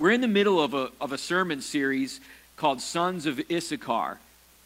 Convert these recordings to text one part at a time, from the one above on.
We're in the middle of a, of a sermon series called Sons of Issachar.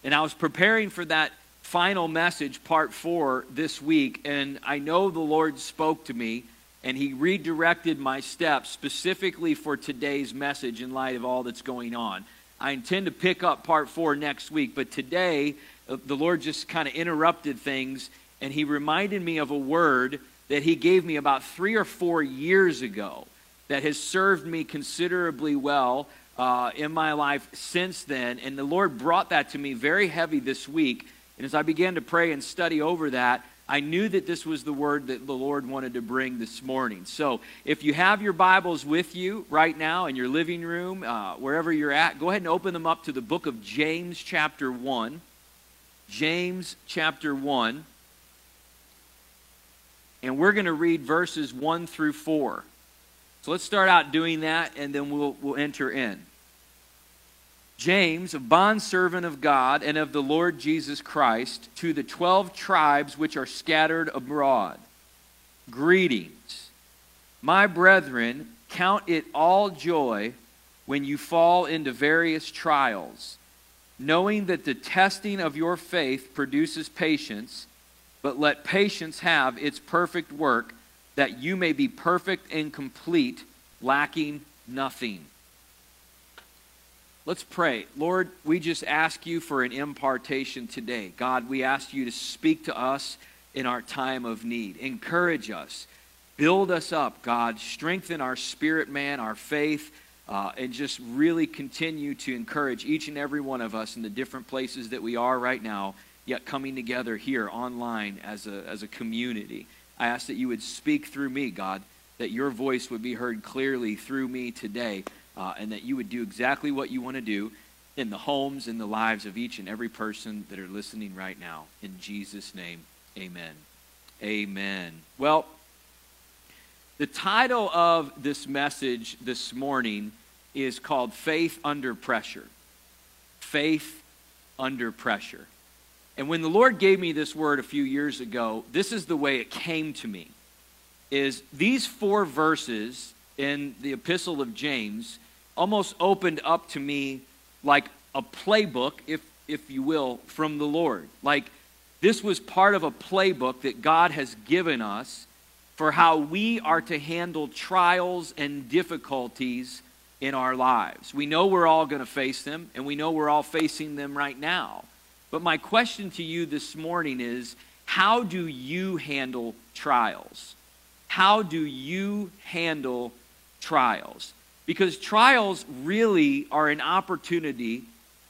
And I was preparing for that final message, part four, this week. And I know the Lord spoke to me and He redirected my steps specifically for today's message in light of all that's going on. I intend to pick up part four next week, but today uh, the Lord just kind of interrupted things and He reminded me of a word that He gave me about three or four years ago that has served me considerably well uh, in my life since then. And the Lord brought that to me very heavy this week. And as I began to pray and study over that, I knew that this was the word that the Lord wanted to bring this morning. So if you have your Bibles with you right now in your living room, uh, wherever you're at, go ahead and open them up to the book of James, chapter 1. James, chapter 1. And we're going to read verses 1 through 4. So let's start out doing that, and then we'll, we'll enter in. James, a bondservant of God and of the Lord Jesus Christ, to the twelve tribes which are scattered abroad. Greetings. My brethren, count it all joy when you fall into various trials, knowing that the testing of your faith produces patience, but let patience have its perfect work that you may be perfect and complete, lacking nothing. Let's pray. Lord, we just ask you for an impartation today. God, we ask you to speak to us in our time of need. Encourage us. Build us up, God. Strengthen our spirit, man, our faith, uh, and just really continue to encourage each and every one of us in the different places that we are right now, yet coming together here online as a, as a community. I ask that you would speak through me, God, that your voice would be heard clearly through me today, uh, and that you would do exactly what you want to do in the homes and the lives of each and every person that are listening right now. In Jesus' name, amen. Amen. Well, the title of this message this morning is called Faith Under Pressure. Faith Under Pressure. And when the Lord gave me this word a few years ago, this is the way it came to me. Is these four verses in the epistle of James almost opened up to me like a playbook, if if you will, from the Lord. Like this was part of a playbook that God has given us for how we are to handle trials and difficulties in our lives. We know we're all going to face them, and we know we're all facing them right now. But my question to you this morning is how do you handle trials? How do you handle trials? Because trials really are an opportunity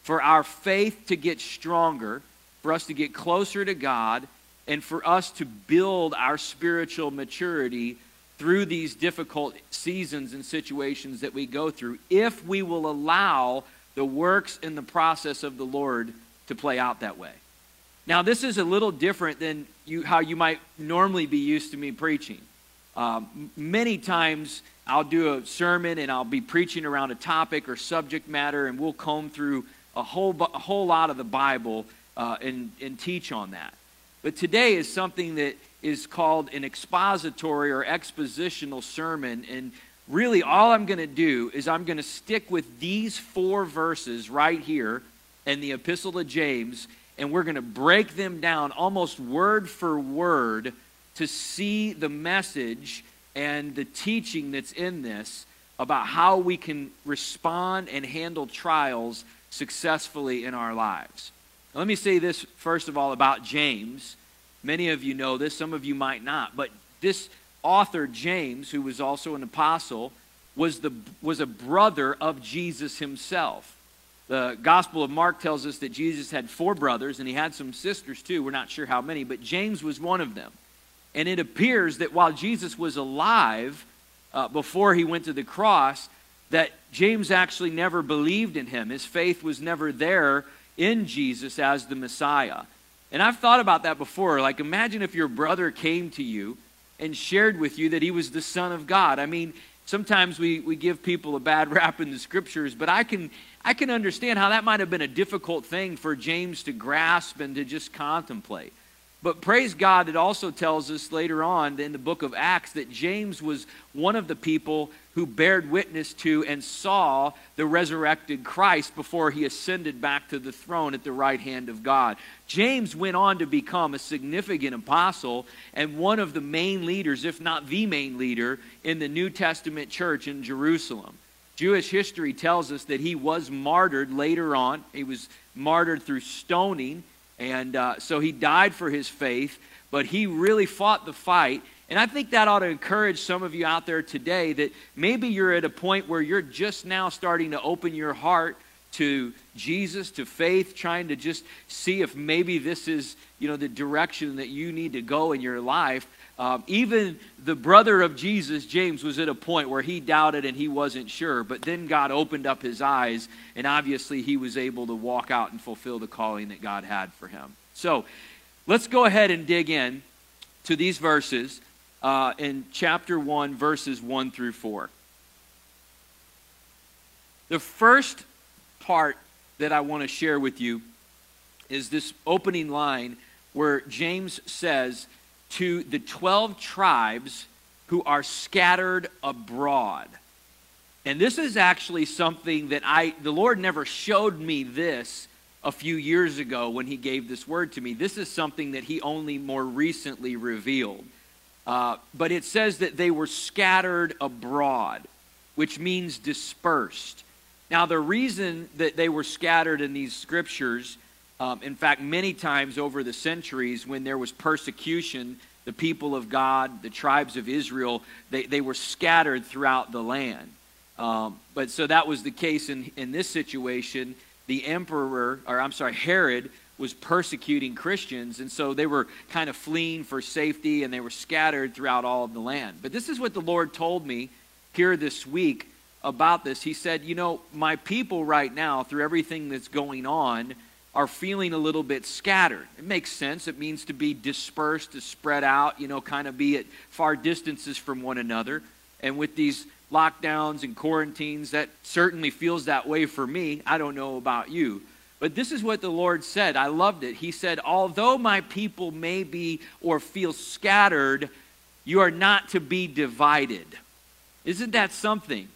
for our faith to get stronger, for us to get closer to God, and for us to build our spiritual maturity through these difficult seasons and situations that we go through if we will allow the works and the process of the Lord to play out that way. Now, this is a little different than you, how you might normally be used to me preaching. Um, many times I'll do a sermon and I'll be preaching around a topic or subject matter, and we'll comb through a whole, a whole lot of the Bible uh, and, and teach on that. But today is something that is called an expository or expositional sermon. And really, all I'm going to do is I'm going to stick with these four verses right here and the Epistle to James, and we're going to break them down almost word for word to see the message and the teaching that's in this about how we can respond and handle trials successfully in our lives. Let me say this first of all about James. Many of you know this, some of you might not, but this author, James, who was also an apostle, was, the, was a brother of Jesus himself. The Gospel of Mark tells us that Jesus had four brothers and he had some sisters too. We're not sure how many, but James was one of them. And it appears that while Jesus was alive uh, before he went to the cross, that James actually never believed in him. His faith was never there in Jesus as the Messiah. And I've thought about that before. Like, imagine if your brother came to you and shared with you that he was the Son of God. I mean, sometimes we, we give people a bad rap in the scriptures, but I can I can understand how that might have been a difficult thing for James to grasp and to just contemplate. But praise God, it also tells us later on in the book of Acts that James was one of the people who bared witness to and saw the resurrected Christ before he ascended back to the throne at the right hand of God. James went on to become a significant apostle and one of the main leaders, if not the main leader, in the New Testament church in Jerusalem. Jewish history tells us that he was martyred later on. He was martyred through stoning and uh, so he died for his faith, but he really fought the fight. And I think that ought to encourage some of you out there today that maybe you're at a point where you're just now starting to open your heart to Jesus, to faith, trying to just see if maybe this is, you know, the direction that you need to go in your life. Um, even the brother of Jesus, James, was at a point where he doubted and he wasn't sure. But then God opened up his eyes, and obviously he was able to walk out and fulfill the calling that God had for him. So let's go ahead and dig in to these verses uh, in chapter 1, verses 1 through 4. The first part that I want to share with you is this opening line where James says, to the 12 tribes who are scattered abroad. And this is actually something that I, the Lord never showed me this a few years ago when He gave this word to me. This is something that He only more recently revealed. Uh, but it says that they were scattered abroad, which means dispersed. Now, the reason that they were scattered in these scriptures um, in fact, many times over the centuries, when there was persecution, the people of God, the tribes of Israel, they, they were scattered throughout the land. Um, but so that was the case in, in this situation. The emperor, or I'm sorry, Herod, was persecuting Christians, and so they were kind of fleeing for safety and they were scattered throughout all of the land. But this is what the Lord told me here this week about this. He said, You know, my people right now, through everything that's going on, are feeling a little bit scattered. It makes sense. It means to be dispersed, to spread out, you know, kind of be at far distances from one another. And with these lockdowns and quarantines, that certainly feels that way for me. I don't know about you. But this is what the Lord said. I loved it. He said, Although my people may be or feel scattered, you are not to be divided. Isn't that something?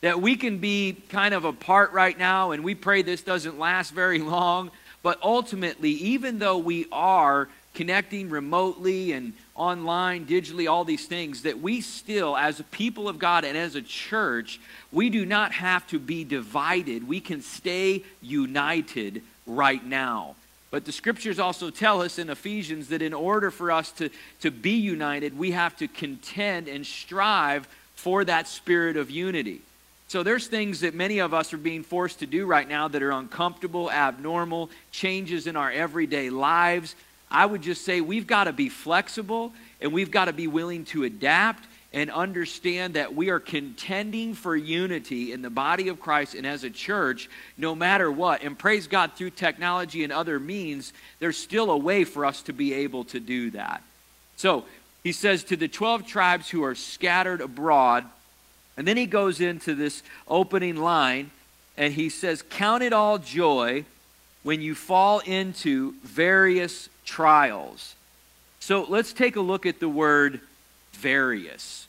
That we can be kind of apart right now, and we pray this doesn't last very long. But ultimately, even though we are connecting remotely and online, digitally, all these things, that we still, as a people of God and as a church, we do not have to be divided. We can stay united right now. But the scriptures also tell us in Ephesians that in order for us to, to be united, we have to contend and strive for that spirit of unity. So there's things that many of us are being forced to do right now that are uncomfortable, abnormal, changes in our everyday lives. I would just say we've got to be flexible and we've got to be willing to adapt and understand that we are contending for unity in the body of Christ and as a church no matter what. And praise God, through technology and other means, there's still a way for us to be able to do that. So he says to the 12 tribes who are scattered abroad, and then he goes into this opening line and he says, Count it all joy when you fall into various trials. So let's take a look at the word various.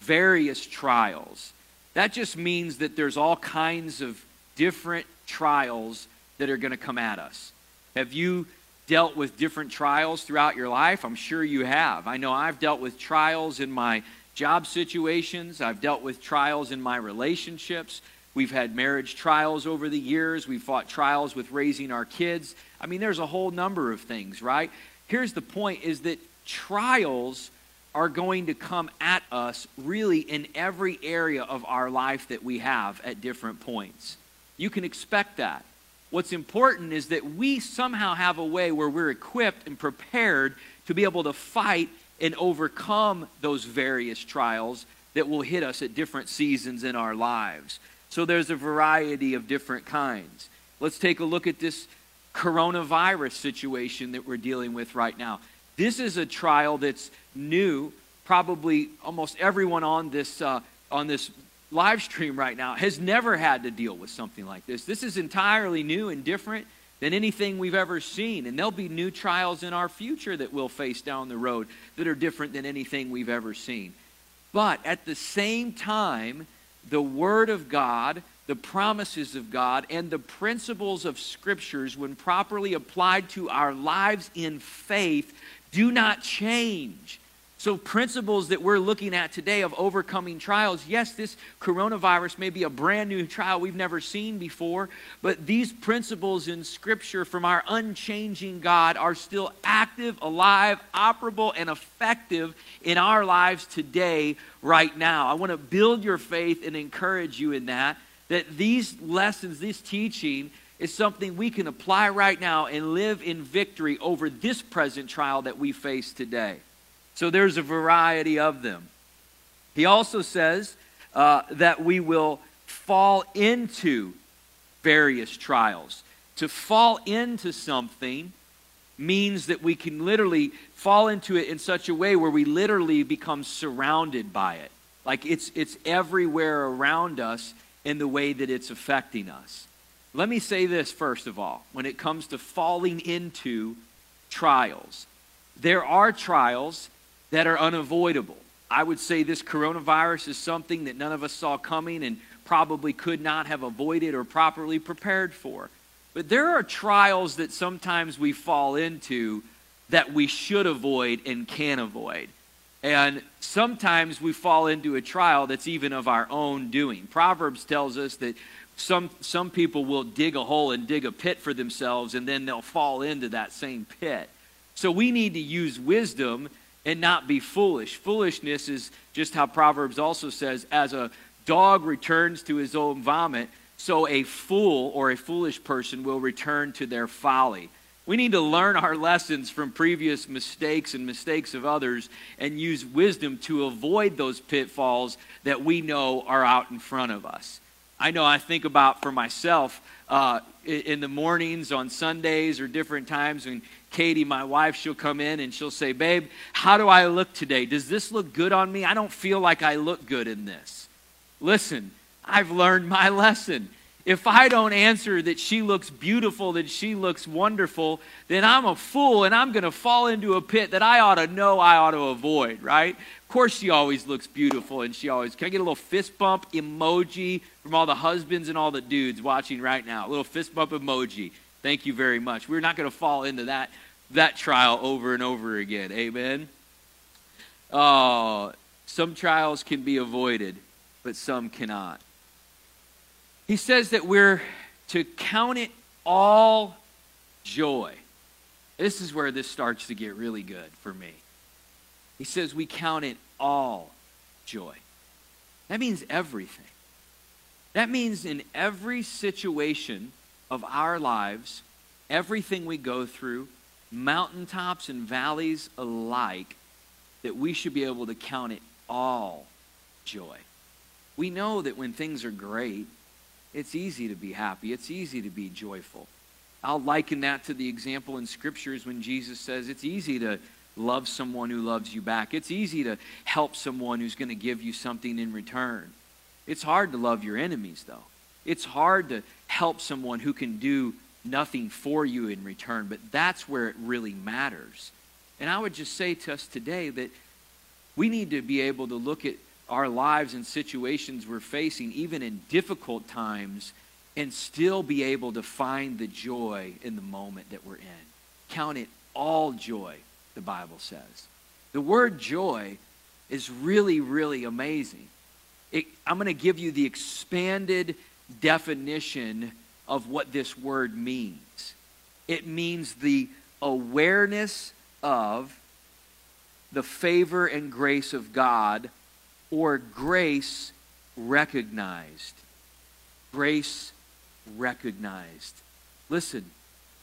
Various trials. That just means that there's all kinds of different trials that are going to come at us. Have you dealt with different trials throughout your life? I'm sure you have. I know I've dealt with trials in my job situations. I've dealt with trials in my relationships. We've had marriage trials over the years. We've fought trials with raising our kids. I mean, there's a whole number of things, right? Here's the point is that trials are going to come at us really in every area of our life that we have at different points. You can expect that. What's important is that we somehow have a way where we're equipped and prepared to be able to fight and overcome those various trials that will hit us at different seasons in our lives. So there's a variety of different kinds. Let's take a look at this coronavirus situation that we're dealing with right now. This is a trial that's new. Probably almost everyone on this, uh, on this live stream right now has never had to deal with something like this. This is entirely new and different. Than anything we've ever seen. And there'll be new trials in our future that we'll face down the road that are different than anything we've ever seen. But at the same time, the Word of God, the promises of God, and the principles of Scriptures, when properly applied to our lives in faith, do not change. So, principles that we're looking at today of overcoming trials yes, this coronavirus may be a brand new trial we've never seen before, but these principles in Scripture from our unchanging God are still active, alive, operable, and effective in our lives today, right now. I want to build your faith and encourage you in that, that these lessons, this teaching, is something we can apply right now and live in victory over this present trial that we face today. So there's a variety of them. He also says uh, that we will fall into various trials. To fall into something means that we can literally fall into it in such a way where we literally become surrounded by it. Like it's, it's everywhere around us in the way that it's affecting us. Let me say this first of all when it comes to falling into trials. There are trials that are unavoidable. I would say this coronavirus is something that none of us saw coming and probably could not have avoided or properly prepared for. But there are trials that sometimes we fall into that we should avoid and can avoid. And sometimes we fall into a trial that's even of our own doing. Proverbs tells us that some, some people will dig a hole and dig a pit for themselves, and then they'll fall into that same pit. So we need to use wisdom and not be foolish. Foolishness is just how Proverbs also says, as a dog returns to his own vomit, so a fool or a foolish person will return to their folly. We need to learn our lessons from previous mistakes and mistakes of others and use wisdom to avoid those pitfalls that we know are out in front of us. I know I think about for myself uh, in the mornings on Sundays or different times when Katie, my wife, she'll come in and she'll say, Babe, how do I look today? Does this look good on me? I don't feel like I look good in this. Listen, I've learned my lesson. If I don't answer that she looks beautiful, that she looks wonderful, then I'm a fool and I'm going to fall into a pit that I ought to know I ought to avoid, right? Of course, she always looks beautiful and she always. Can I get a little fist bump emoji from all the husbands and all the dudes watching right now? A little fist bump emoji. Thank you very much. We're not going to fall into that, that trial over and over again. Amen. Uh, some trials can be avoided, but some cannot. He says that we're to count it all joy. This is where this starts to get really good for me. He says we count it all joy. That means everything. That means in every situation of our lives, everything we go through, mountaintops and valleys alike, that we should be able to count it all joy. We know that when things are great, it's easy to be happy, it's easy to be joyful. I'll liken that to the example in scriptures when Jesus says it's easy to love someone who loves you back. It's easy to help someone who's going to give you something in return. It's hard to love your enemies, though. It's hard to help someone who can do nothing for you in return, but that's where it really matters. And I would just say to us today that we need to be able to look at our lives and situations we're facing, even in difficult times, and still be able to find the joy in the moment that we're in. Count it all joy, the Bible says. The word joy is really, really amazing. It, I'm going to give you the expanded definition of what this word means. It means the awareness of the favor and grace of God or grace recognized. Grace recognized. Listen,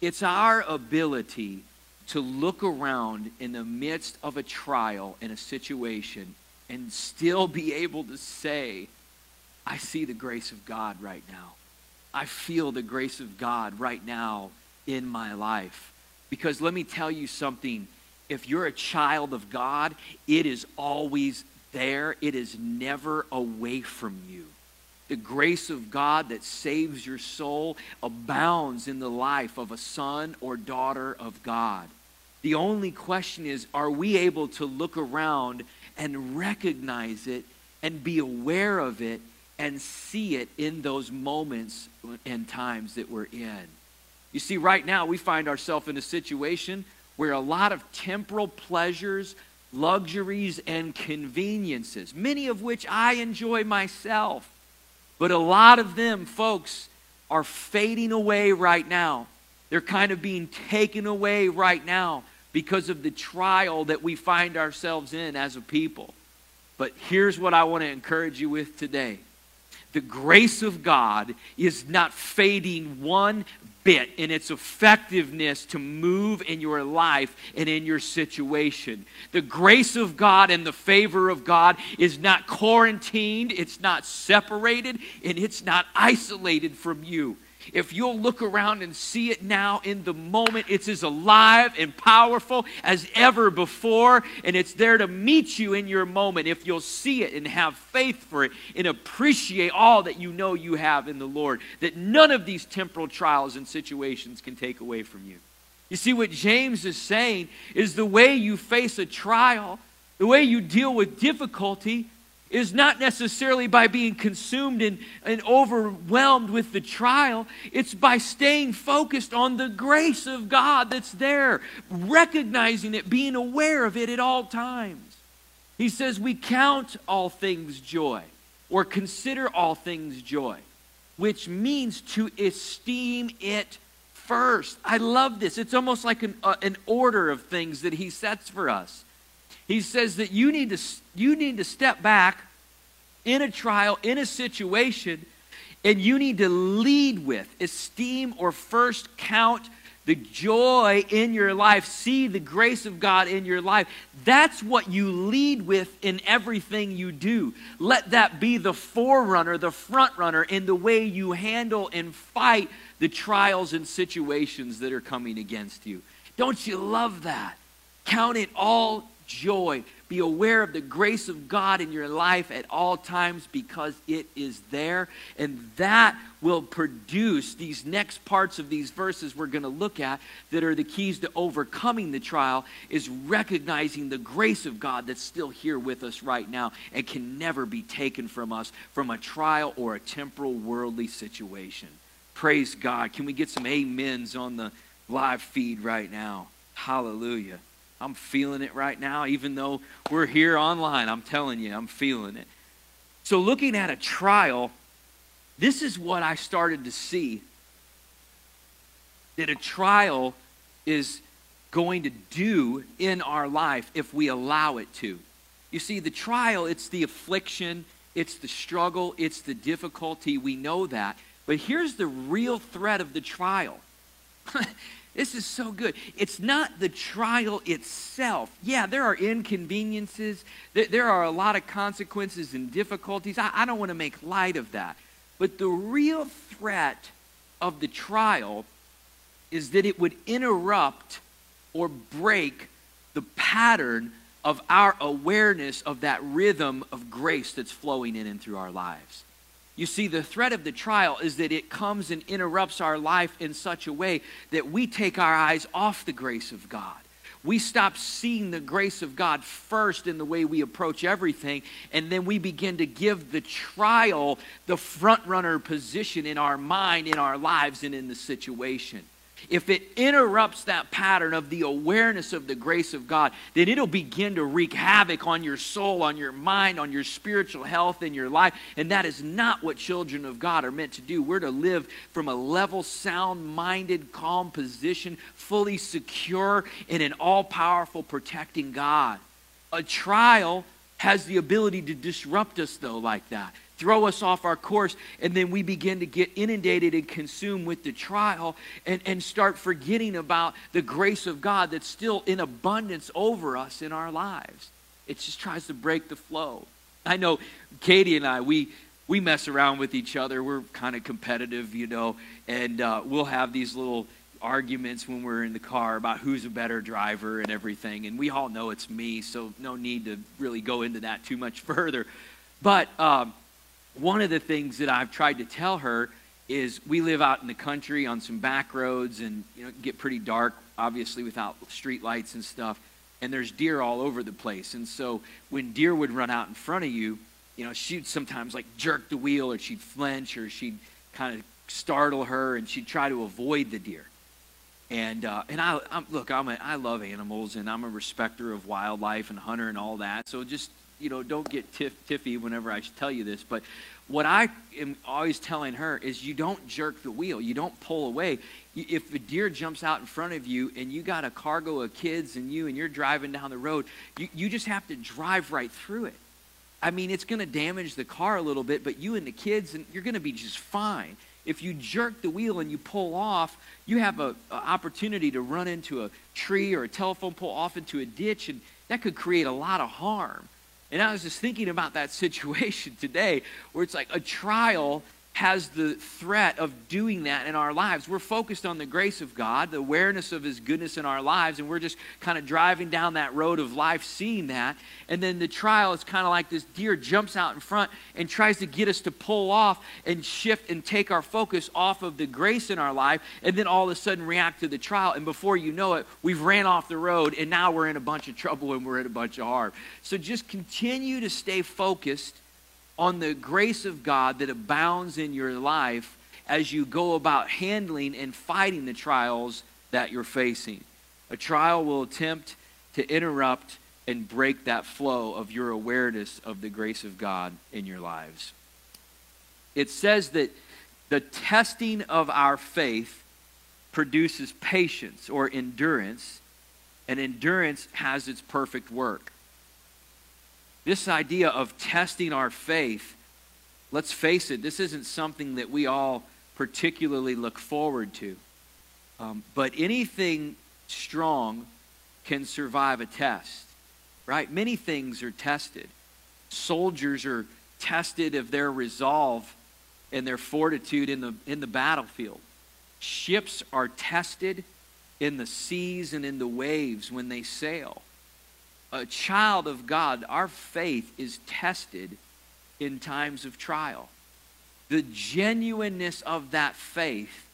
it's our ability to look around in the midst of a trial in a situation and still be able to say, I see the grace of God right now. I feel the grace of God right now in my life. Because let me tell you something. If you're a child of God, it is always there, it is never away from you. the grace of God that saves your soul abounds in the life of a son or daughter of God. The only question is are we able to look around and recognize it and be aware of it and see it in those moments and times that we're in? You see, right now we find ourselves in a situation where a lot of temporal pleasures, luxuries, and conveniences, many of which I enjoy myself, but a lot of them, folks, are fading away right now. They're kind of being taken away right now because of the trial that we find ourselves in as a people. But here's what I want to encourage you with today the grace of God is not fading one bit in its effectiveness to move in your life and in your situation. The grace of God and the favor of God is not quarantined, it's not separated, and it's not isolated from you if you'll look around and see it now in the moment, it's as alive and powerful as ever before, and it's there to meet you in your moment. If you'll see it and have faith for it and appreciate all that you know you have in the Lord, that none of these temporal trials and situations can take away from you. You see, what James is saying is the way you face a trial, the way you deal with difficulty, is not necessarily by being consumed and, and overwhelmed with the trial. It's by staying focused on the grace of God that's there, recognizing it, being aware of it at all times. He says, We count all things joy, or consider all things joy, which means to esteem it first. I love this. It's almost like an, uh, an order of things that he sets for us. He says that you need to, you need to step back in a trial, in a situation, and you need to lead with, esteem, or first count the joy in your life, see the grace of God in your life. That's what you lead with in everything you do. Let that be the forerunner, the front runner in the way you handle and fight the trials and situations that are coming against you. Don't you love that? Count it all joy. Be aware of the grace of God in your life at all times because it is there. And that will produce these next parts of these verses we're going to look at that are the keys to overcoming the trial is recognizing the grace of God that's still here with us right now and can never be taken from us from a trial or a temporal worldly situation. Praise God. Can we get some amens on the live feed right now? Hallelujah. I'm feeling it right now, even though we're here online. I'm telling you, I'm feeling it. So, looking at a trial, this is what I started to see that a trial is going to do in our life if we allow it to. You see, the trial, it's the affliction, it's the struggle, it's the difficulty. We know that. But here's the real threat of the trial This is so good. It's not the trial itself. Yeah, there are inconveniences, there are a lot of consequences and difficulties. I don't want to make light of that. But the real threat of the trial is that it would interrupt or break the pattern of our awareness of that rhythm of grace that's flowing in and through our lives. You see, the threat of the trial is that it comes and interrupts our life in such a way that we take our eyes off the grace of God. We stop seeing the grace of God first in the way we approach everything, and then we begin to give the trial the front runner position in our mind, in our lives, and in the situation if it interrupts that pattern of the awareness of the grace of God, then it'll begin to wreak havoc on your soul, on your mind, on your spiritual health in your life. And that is not what children of God are meant to do. We're to live from a level, sound minded, calm position, fully secure in an all powerful, protecting God. A trial has the ability to disrupt us, though, like that throw us off our course, and then we begin to get inundated and consumed with the trial and, and start forgetting about the grace of God that's still in abundance over us in our lives. It just tries to break the flow. I know Katie and I, we, we mess around with each other. We're kind of competitive, you know, and uh, we'll have these little arguments when we're in the car about who's a better driver and everything. And we all know it's me, so no need to really go into that too much further. But um, one of the things that I've tried to tell her is we live out in the country on some back roads and you know get pretty dark obviously without street lights and stuff and there's deer all over the place. And so when deer would run out in front of you you know she'd sometimes like jerk the wheel or she'd flinch or she'd kind of startle her and she'd try to avoid the deer. And uh, and I I'm, look I'm a, I love animals and I'm a respecter of wildlife and hunter and all that. So just you know don't get tiff, tiffy whenever I tell you this but what I am always telling her is you don't jerk the wheel, you don't pull away. If a deer jumps out in front of you and you got a cargo of kids and you and you're driving down the road, you, you just have to drive right through it. I mean, it's going to damage the car a little bit, but you and the kids, and you're going to be just fine. If you jerk the wheel and you pull off, you have an opportunity to run into a tree or a telephone pole off into a ditch, and that could create a lot of harm. And I was just thinking about that situation today where it's like a trial has the threat of doing that in our lives. We're focused on the grace of God, the awareness of His goodness in our lives, and we're just kind of driving down that road of life seeing that. And then the trial is kind of like this deer jumps out in front and tries to get us to pull off and shift and take our focus off of the grace in our life, and then all of a sudden react to the trial. And before you know it, we've ran off the road, and now we're in a bunch of trouble and we're in a bunch of harm. So just continue to stay focused on the grace of God that abounds in your life as you go about handling and fighting the trials that you're facing. A trial will attempt to interrupt and break that flow of your awareness of the grace of God in your lives. It says that the testing of our faith produces patience or endurance, and endurance has its perfect work. This idea of testing our faith, let's face it, this isn't something that we all particularly look forward to. Um, but anything strong can survive a test, right? Many things are tested. Soldiers are tested of their resolve and their fortitude in the, in the battlefield. Ships are tested in the seas and in the waves when they sail a child of God, our faith is tested in times of trial. The genuineness of that faith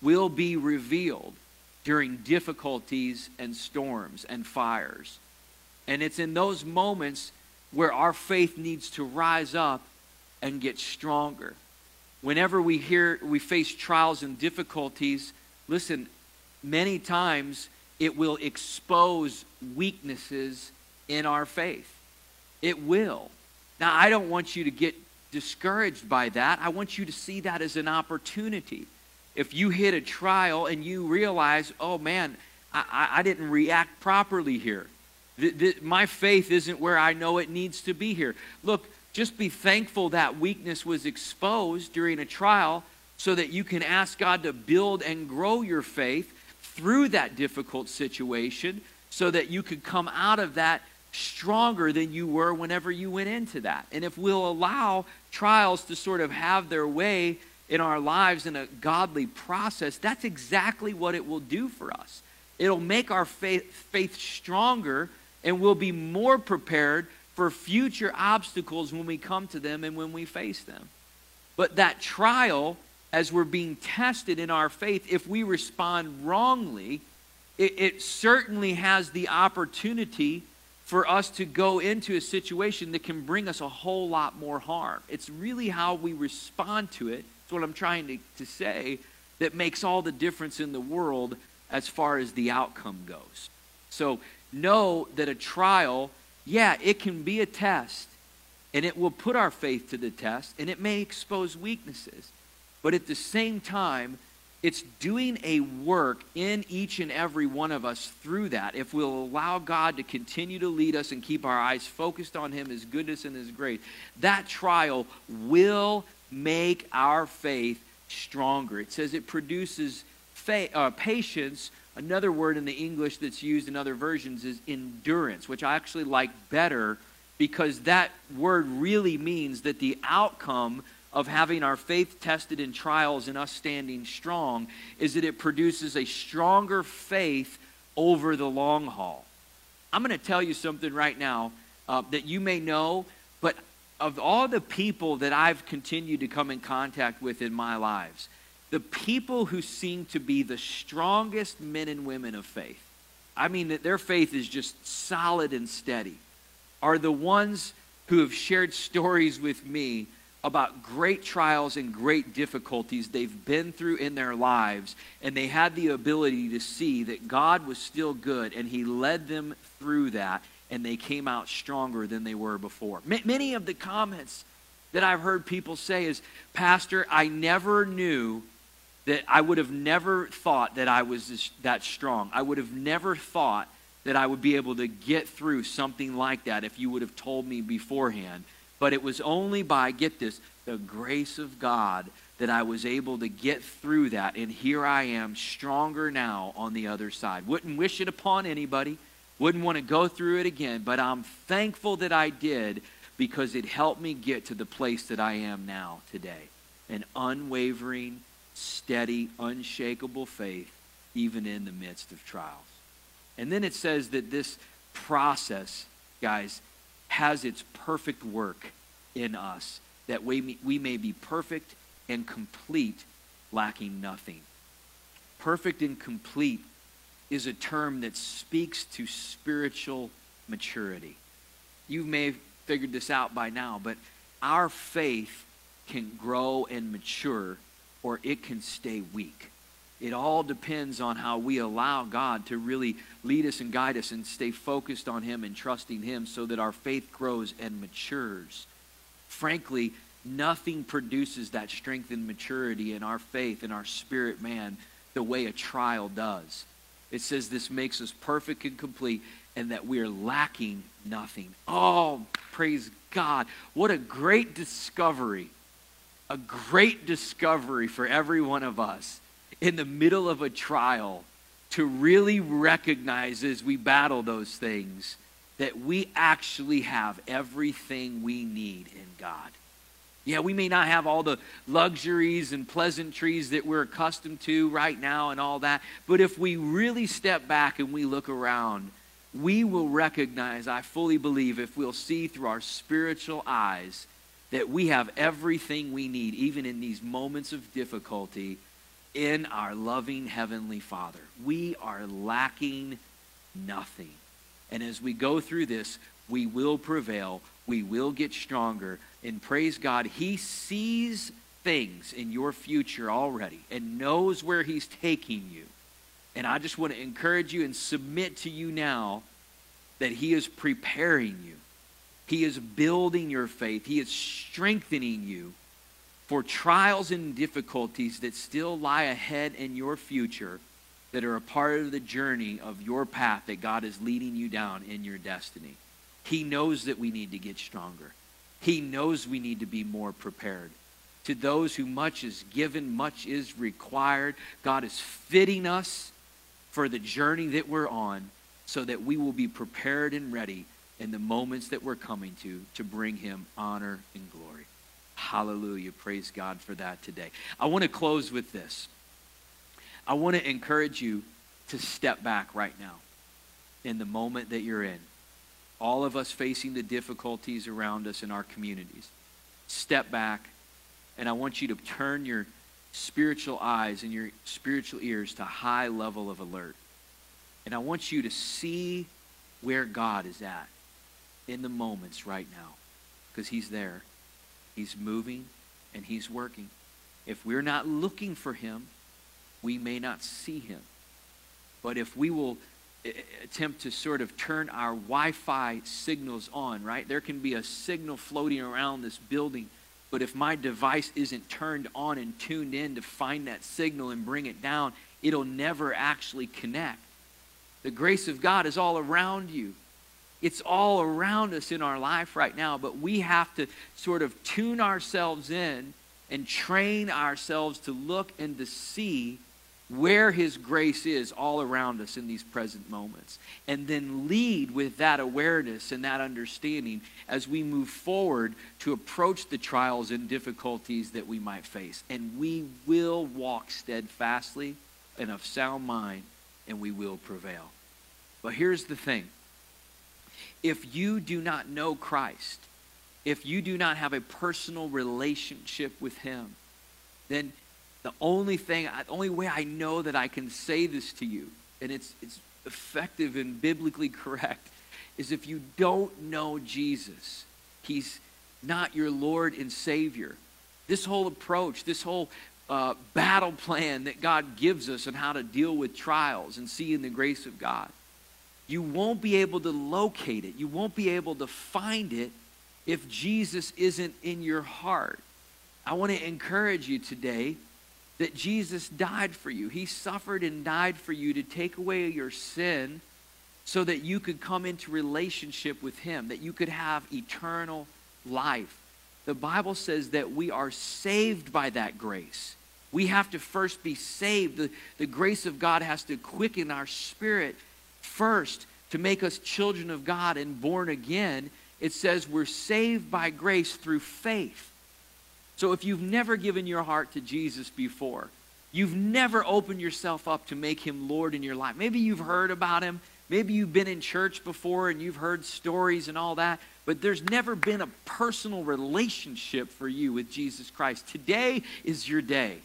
will be revealed during difficulties and storms and fires. And it's in those moments where our faith needs to rise up and get stronger. Whenever we hear we face trials and difficulties, listen, many times it will expose weaknesses in our faith. It will. Now, I don't want you to get discouraged by that. I want you to see that as an opportunity. If you hit a trial and you realize, oh man, I, I didn't react properly here. The, the, my faith isn't where I know it needs to be here. Look, just be thankful that weakness was exposed during a trial so that you can ask God to build and grow your faith through that difficult situation so that you could come out of that stronger than you were whenever you went into that. And if we'll allow trials to sort of have their way in our lives in a godly process, that's exactly what it will do for us. It'll make our faith, faith stronger and we'll be more prepared for future obstacles when we come to them and when we face them. But that trial, as we're being tested in our faith, if we respond wrongly, it, it certainly has the opportunity for us to go into a situation that can bring us a whole lot more harm. It's really how we respond to it. That's what I'm trying to, to say that makes all the difference in the world as far as the outcome goes. So know that a trial, yeah, it can be a test, and it will put our faith to the test, and it may expose weaknesses. But at the same time, it's doing a work in each and every one of us through that. If we'll allow God to continue to lead us and keep our eyes focused on Him, His goodness and His grace, that trial will make our faith stronger. It says it produces fa- uh, patience. Another word in the English that's used in other versions is endurance, which I actually like better because that word really means that the outcome of having our faith tested in trials and us standing strong is that it produces a stronger faith over the long haul. I'm going to tell you something right now uh, that you may know, but of all the people that I've continued to come in contact with in my lives, the people who seem to be the strongest men and women of faith, I mean, that their faith is just solid and steady, are the ones who have shared stories with me about great trials and great difficulties they've been through in their lives, and they had the ability to see that God was still good, and He led them through that, and they came out stronger than they were before. M- many of the comments that I've heard people say is, Pastor, I never knew that I would have never thought that I was this, that strong. I would have never thought that I would be able to get through something like that if you would have told me beforehand. But it was only by, get this, the grace of God that I was able to get through that. And here I am, stronger now on the other side. Wouldn't wish it upon anybody, wouldn't want to go through it again, but I'm thankful that I did because it helped me get to the place that I am now today. An unwavering, steady, unshakable faith, even in the midst of trials. And then it says that this process, guys, has its perfect work in us, that we, we may be perfect and complete, lacking nothing. Perfect and complete is a term that speaks to spiritual maturity. You may have figured this out by now, but our faith can grow and mature or it can stay weak. It all depends on how we allow God to really lead us and guide us and stay focused on Him and trusting Him so that our faith grows and matures. Frankly, nothing produces that strength and maturity in our faith and our spirit man the way a trial does. It says this makes us perfect and complete and that we are lacking nothing. Oh, praise God. What a great discovery. A great discovery for every one of us in the middle of a trial to really recognize as we battle those things that we actually have everything we need in God. Yeah, we may not have all the luxuries and pleasantries that we're accustomed to right now and all that, but if we really step back and we look around, we will recognize, I fully believe, if we'll see through our spiritual eyes, that we have everything we need, even in these moments of difficulty, in our loving Heavenly Father. We are lacking nothing. And as we go through this, we will prevail. We will get stronger. And praise God, He sees things in your future already and knows where He's taking you. And I just want to encourage you and submit to you now that He is preparing you. He is building your faith. He is strengthening you for trials and difficulties that still lie ahead in your future that are a part of the journey of your path that God is leading you down in your destiny. He knows that we need to get stronger. He knows we need to be more prepared. To those who much is given, much is required. God is fitting us for the journey that we're on so that we will be prepared and ready in the moments that we're coming to to bring him honor and glory. Hallelujah. Praise God for that today. I want to close with this. I want to encourage you to step back right now in the moment that you're in. All of us facing the difficulties around us in our communities. Step back, and I want you to turn your spiritual eyes and your spiritual ears to high level of alert. And I want you to see where God is at in the moments right now because He's there. He's moving and He's working. If we're not looking for Him, we may not see him. But if we will eh, eh, attempt to sort of turn our Wi Fi signals on, right? There can be a signal floating around this building, but if my device isn't turned on and tuned in to find that signal and bring it down, it'll never actually connect. The grace of God is all around you. It's all around us in our life right now, but we have to sort of tune ourselves in and train ourselves to look and to see where His grace is all around us in these present moments. And then lead with that awareness and that understanding as we move forward to approach the trials and difficulties that we might face. And we will walk steadfastly and of sound mind, and we will prevail. But here's the thing if you do not know Christ, if you do not have a personal relationship with Him, then the only thing, the only way I know that I can say this to you, and it's, it's effective and biblically correct, is if you don't know Jesus, He's not your Lord and Savior. This whole approach, this whole uh, battle plan that God gives us on how to deal with trials and see in the grace of God, you won't be able to locate it. You won't be able to find it if Jesus isn't in your heart. I want to encourage you today that Jesus died for you. He suffered and died for you to take away your sin so that you could come into relationship with Him, that you could have eternal life. The Bible says that we are saved by that grace. We have to first be saved. The, the grace of God has to quicken our spirit first to make us children of God and born again. It says we're saved by grace through faith. So if you've never given your heart to Jesus before, you've never opened yourself up to make him Lord in your life. Maybe you've heard about him. Maybe you've been in church before and you've heard stories and all that, but there's never been a personal relationship for you with Jesus Christ. Today is your day.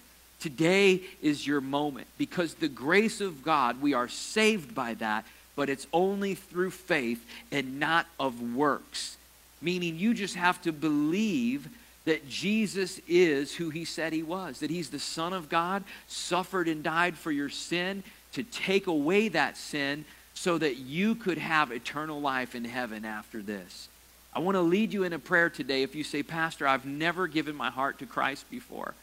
Today is your moment because the grace of God, we are saved by that, but it's only through faith and not of works. Meaning you just have to believe that Jesus is who he said he was, that he's the Son of God, suffered and died for your sin to take away that sin so that you could have eternal life in heaven after this. I want to lead you in a prayer today if you say, Pastor, I've never given my heart to Christ before.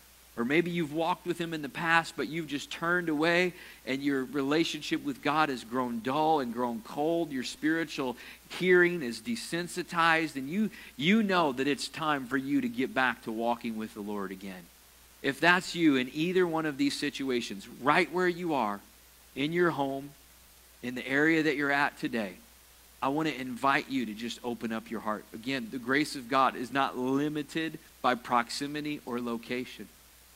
Or maybe you've walked with him in the past, but you've just turned away and your relationship with God has grown dull and grown cold. Your spiritual hearing is desensitized, and you, you know that it's time for you to get back to walking with the Lord again. If that's you in either one of these situations, right where you are, in your home, in the area that you're at today, I want to invite you to just open up your heart. Again, the grace of God is not limited by proximity or location.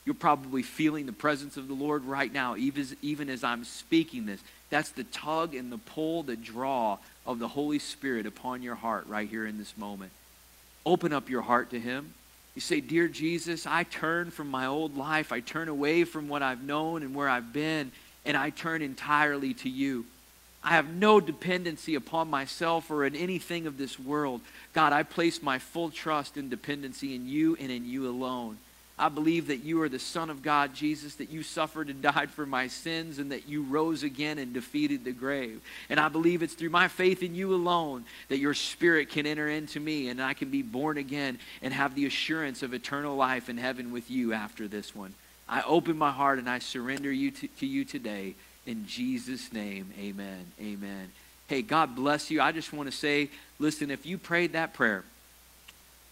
You're probably feeling the presence of the Lord right now, even as, even as I'm speaking this. That's the tug and the pull, the draw of the Holy Spirit upon your heart right here in this moment. Open up your heart to Him. You say, Dear Jesus, I turn from my old life. I turn away from what I've known and where I've been, and I turn entirely to you. I have no dependency upon myself or in anything of this world. God, I place my full trust and dependency in you and in you alone. I believe that you are the Son of God, Jesus, that you suffered and died for my sins, and that you rose again and defeated the grave. And I believe it's through my faith in you alone that your Spirit can enter into me and I can be born again and have the assurance of eternal life in heaven with you after this one. I open my heart and I surrender you to, to you today. In Jesus' name, amen. Amen. Hey, God bless you. I just want to say, listen, if you prayed that prayer,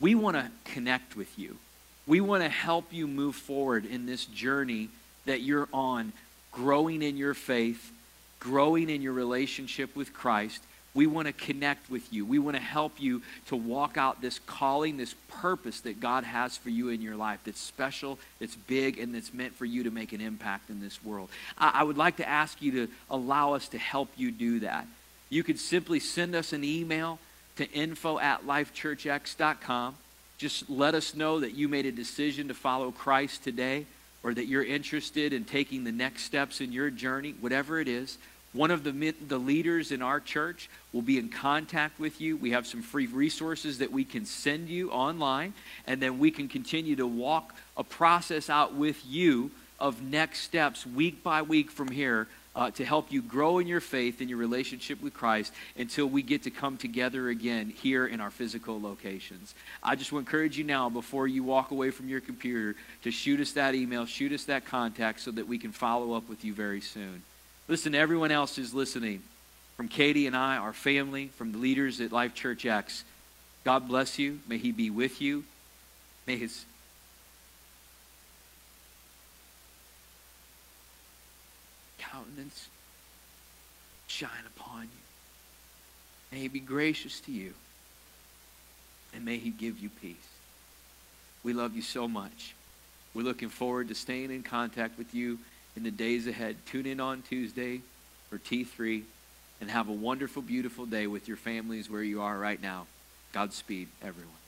we want to connect with you. We want to help you move forward in this journey that you're on, growing in your faith, growing in your relationship with Christ. We want to connect with you. We want to help you to walk out this calling, this purpose that God has for you in your life that's special, that's big, and that's meant for you to make an impact in this world. I, I would like to ask you to allow us to help you do that. You could simply send us an email to info at lifechurchx.com just let us know that you made a decision to follow Christ today or that you're interested in taking the next steps in your journey, whatever it is. One of the, the leaders in our church will be in contact with you. We have some free resources that we can send you online, and then we can continue to walk a process out with you of next steps week by week from here uh, to help you grow in your faith and your relationship with Christ until we get to come together again here in our physical locations. I just want to encourage you now, before you walk away from your computer, to shoot us that email, shoot us that contact so that we can follow up with you very soon. Listen, everyone else who's listening, from Katie and I, our family, from the leaders at Life Church X, God bless you. May He be with you. May His countenance shine upon you. May he be gracious to you. And may he give you peace. We love you so much. We're looking forward to staying in contact with you in the days ahead. Tune in on Tuesday for T3 and have a wonderful, beautiful day with your families where you are right now. Godspeed, everyone.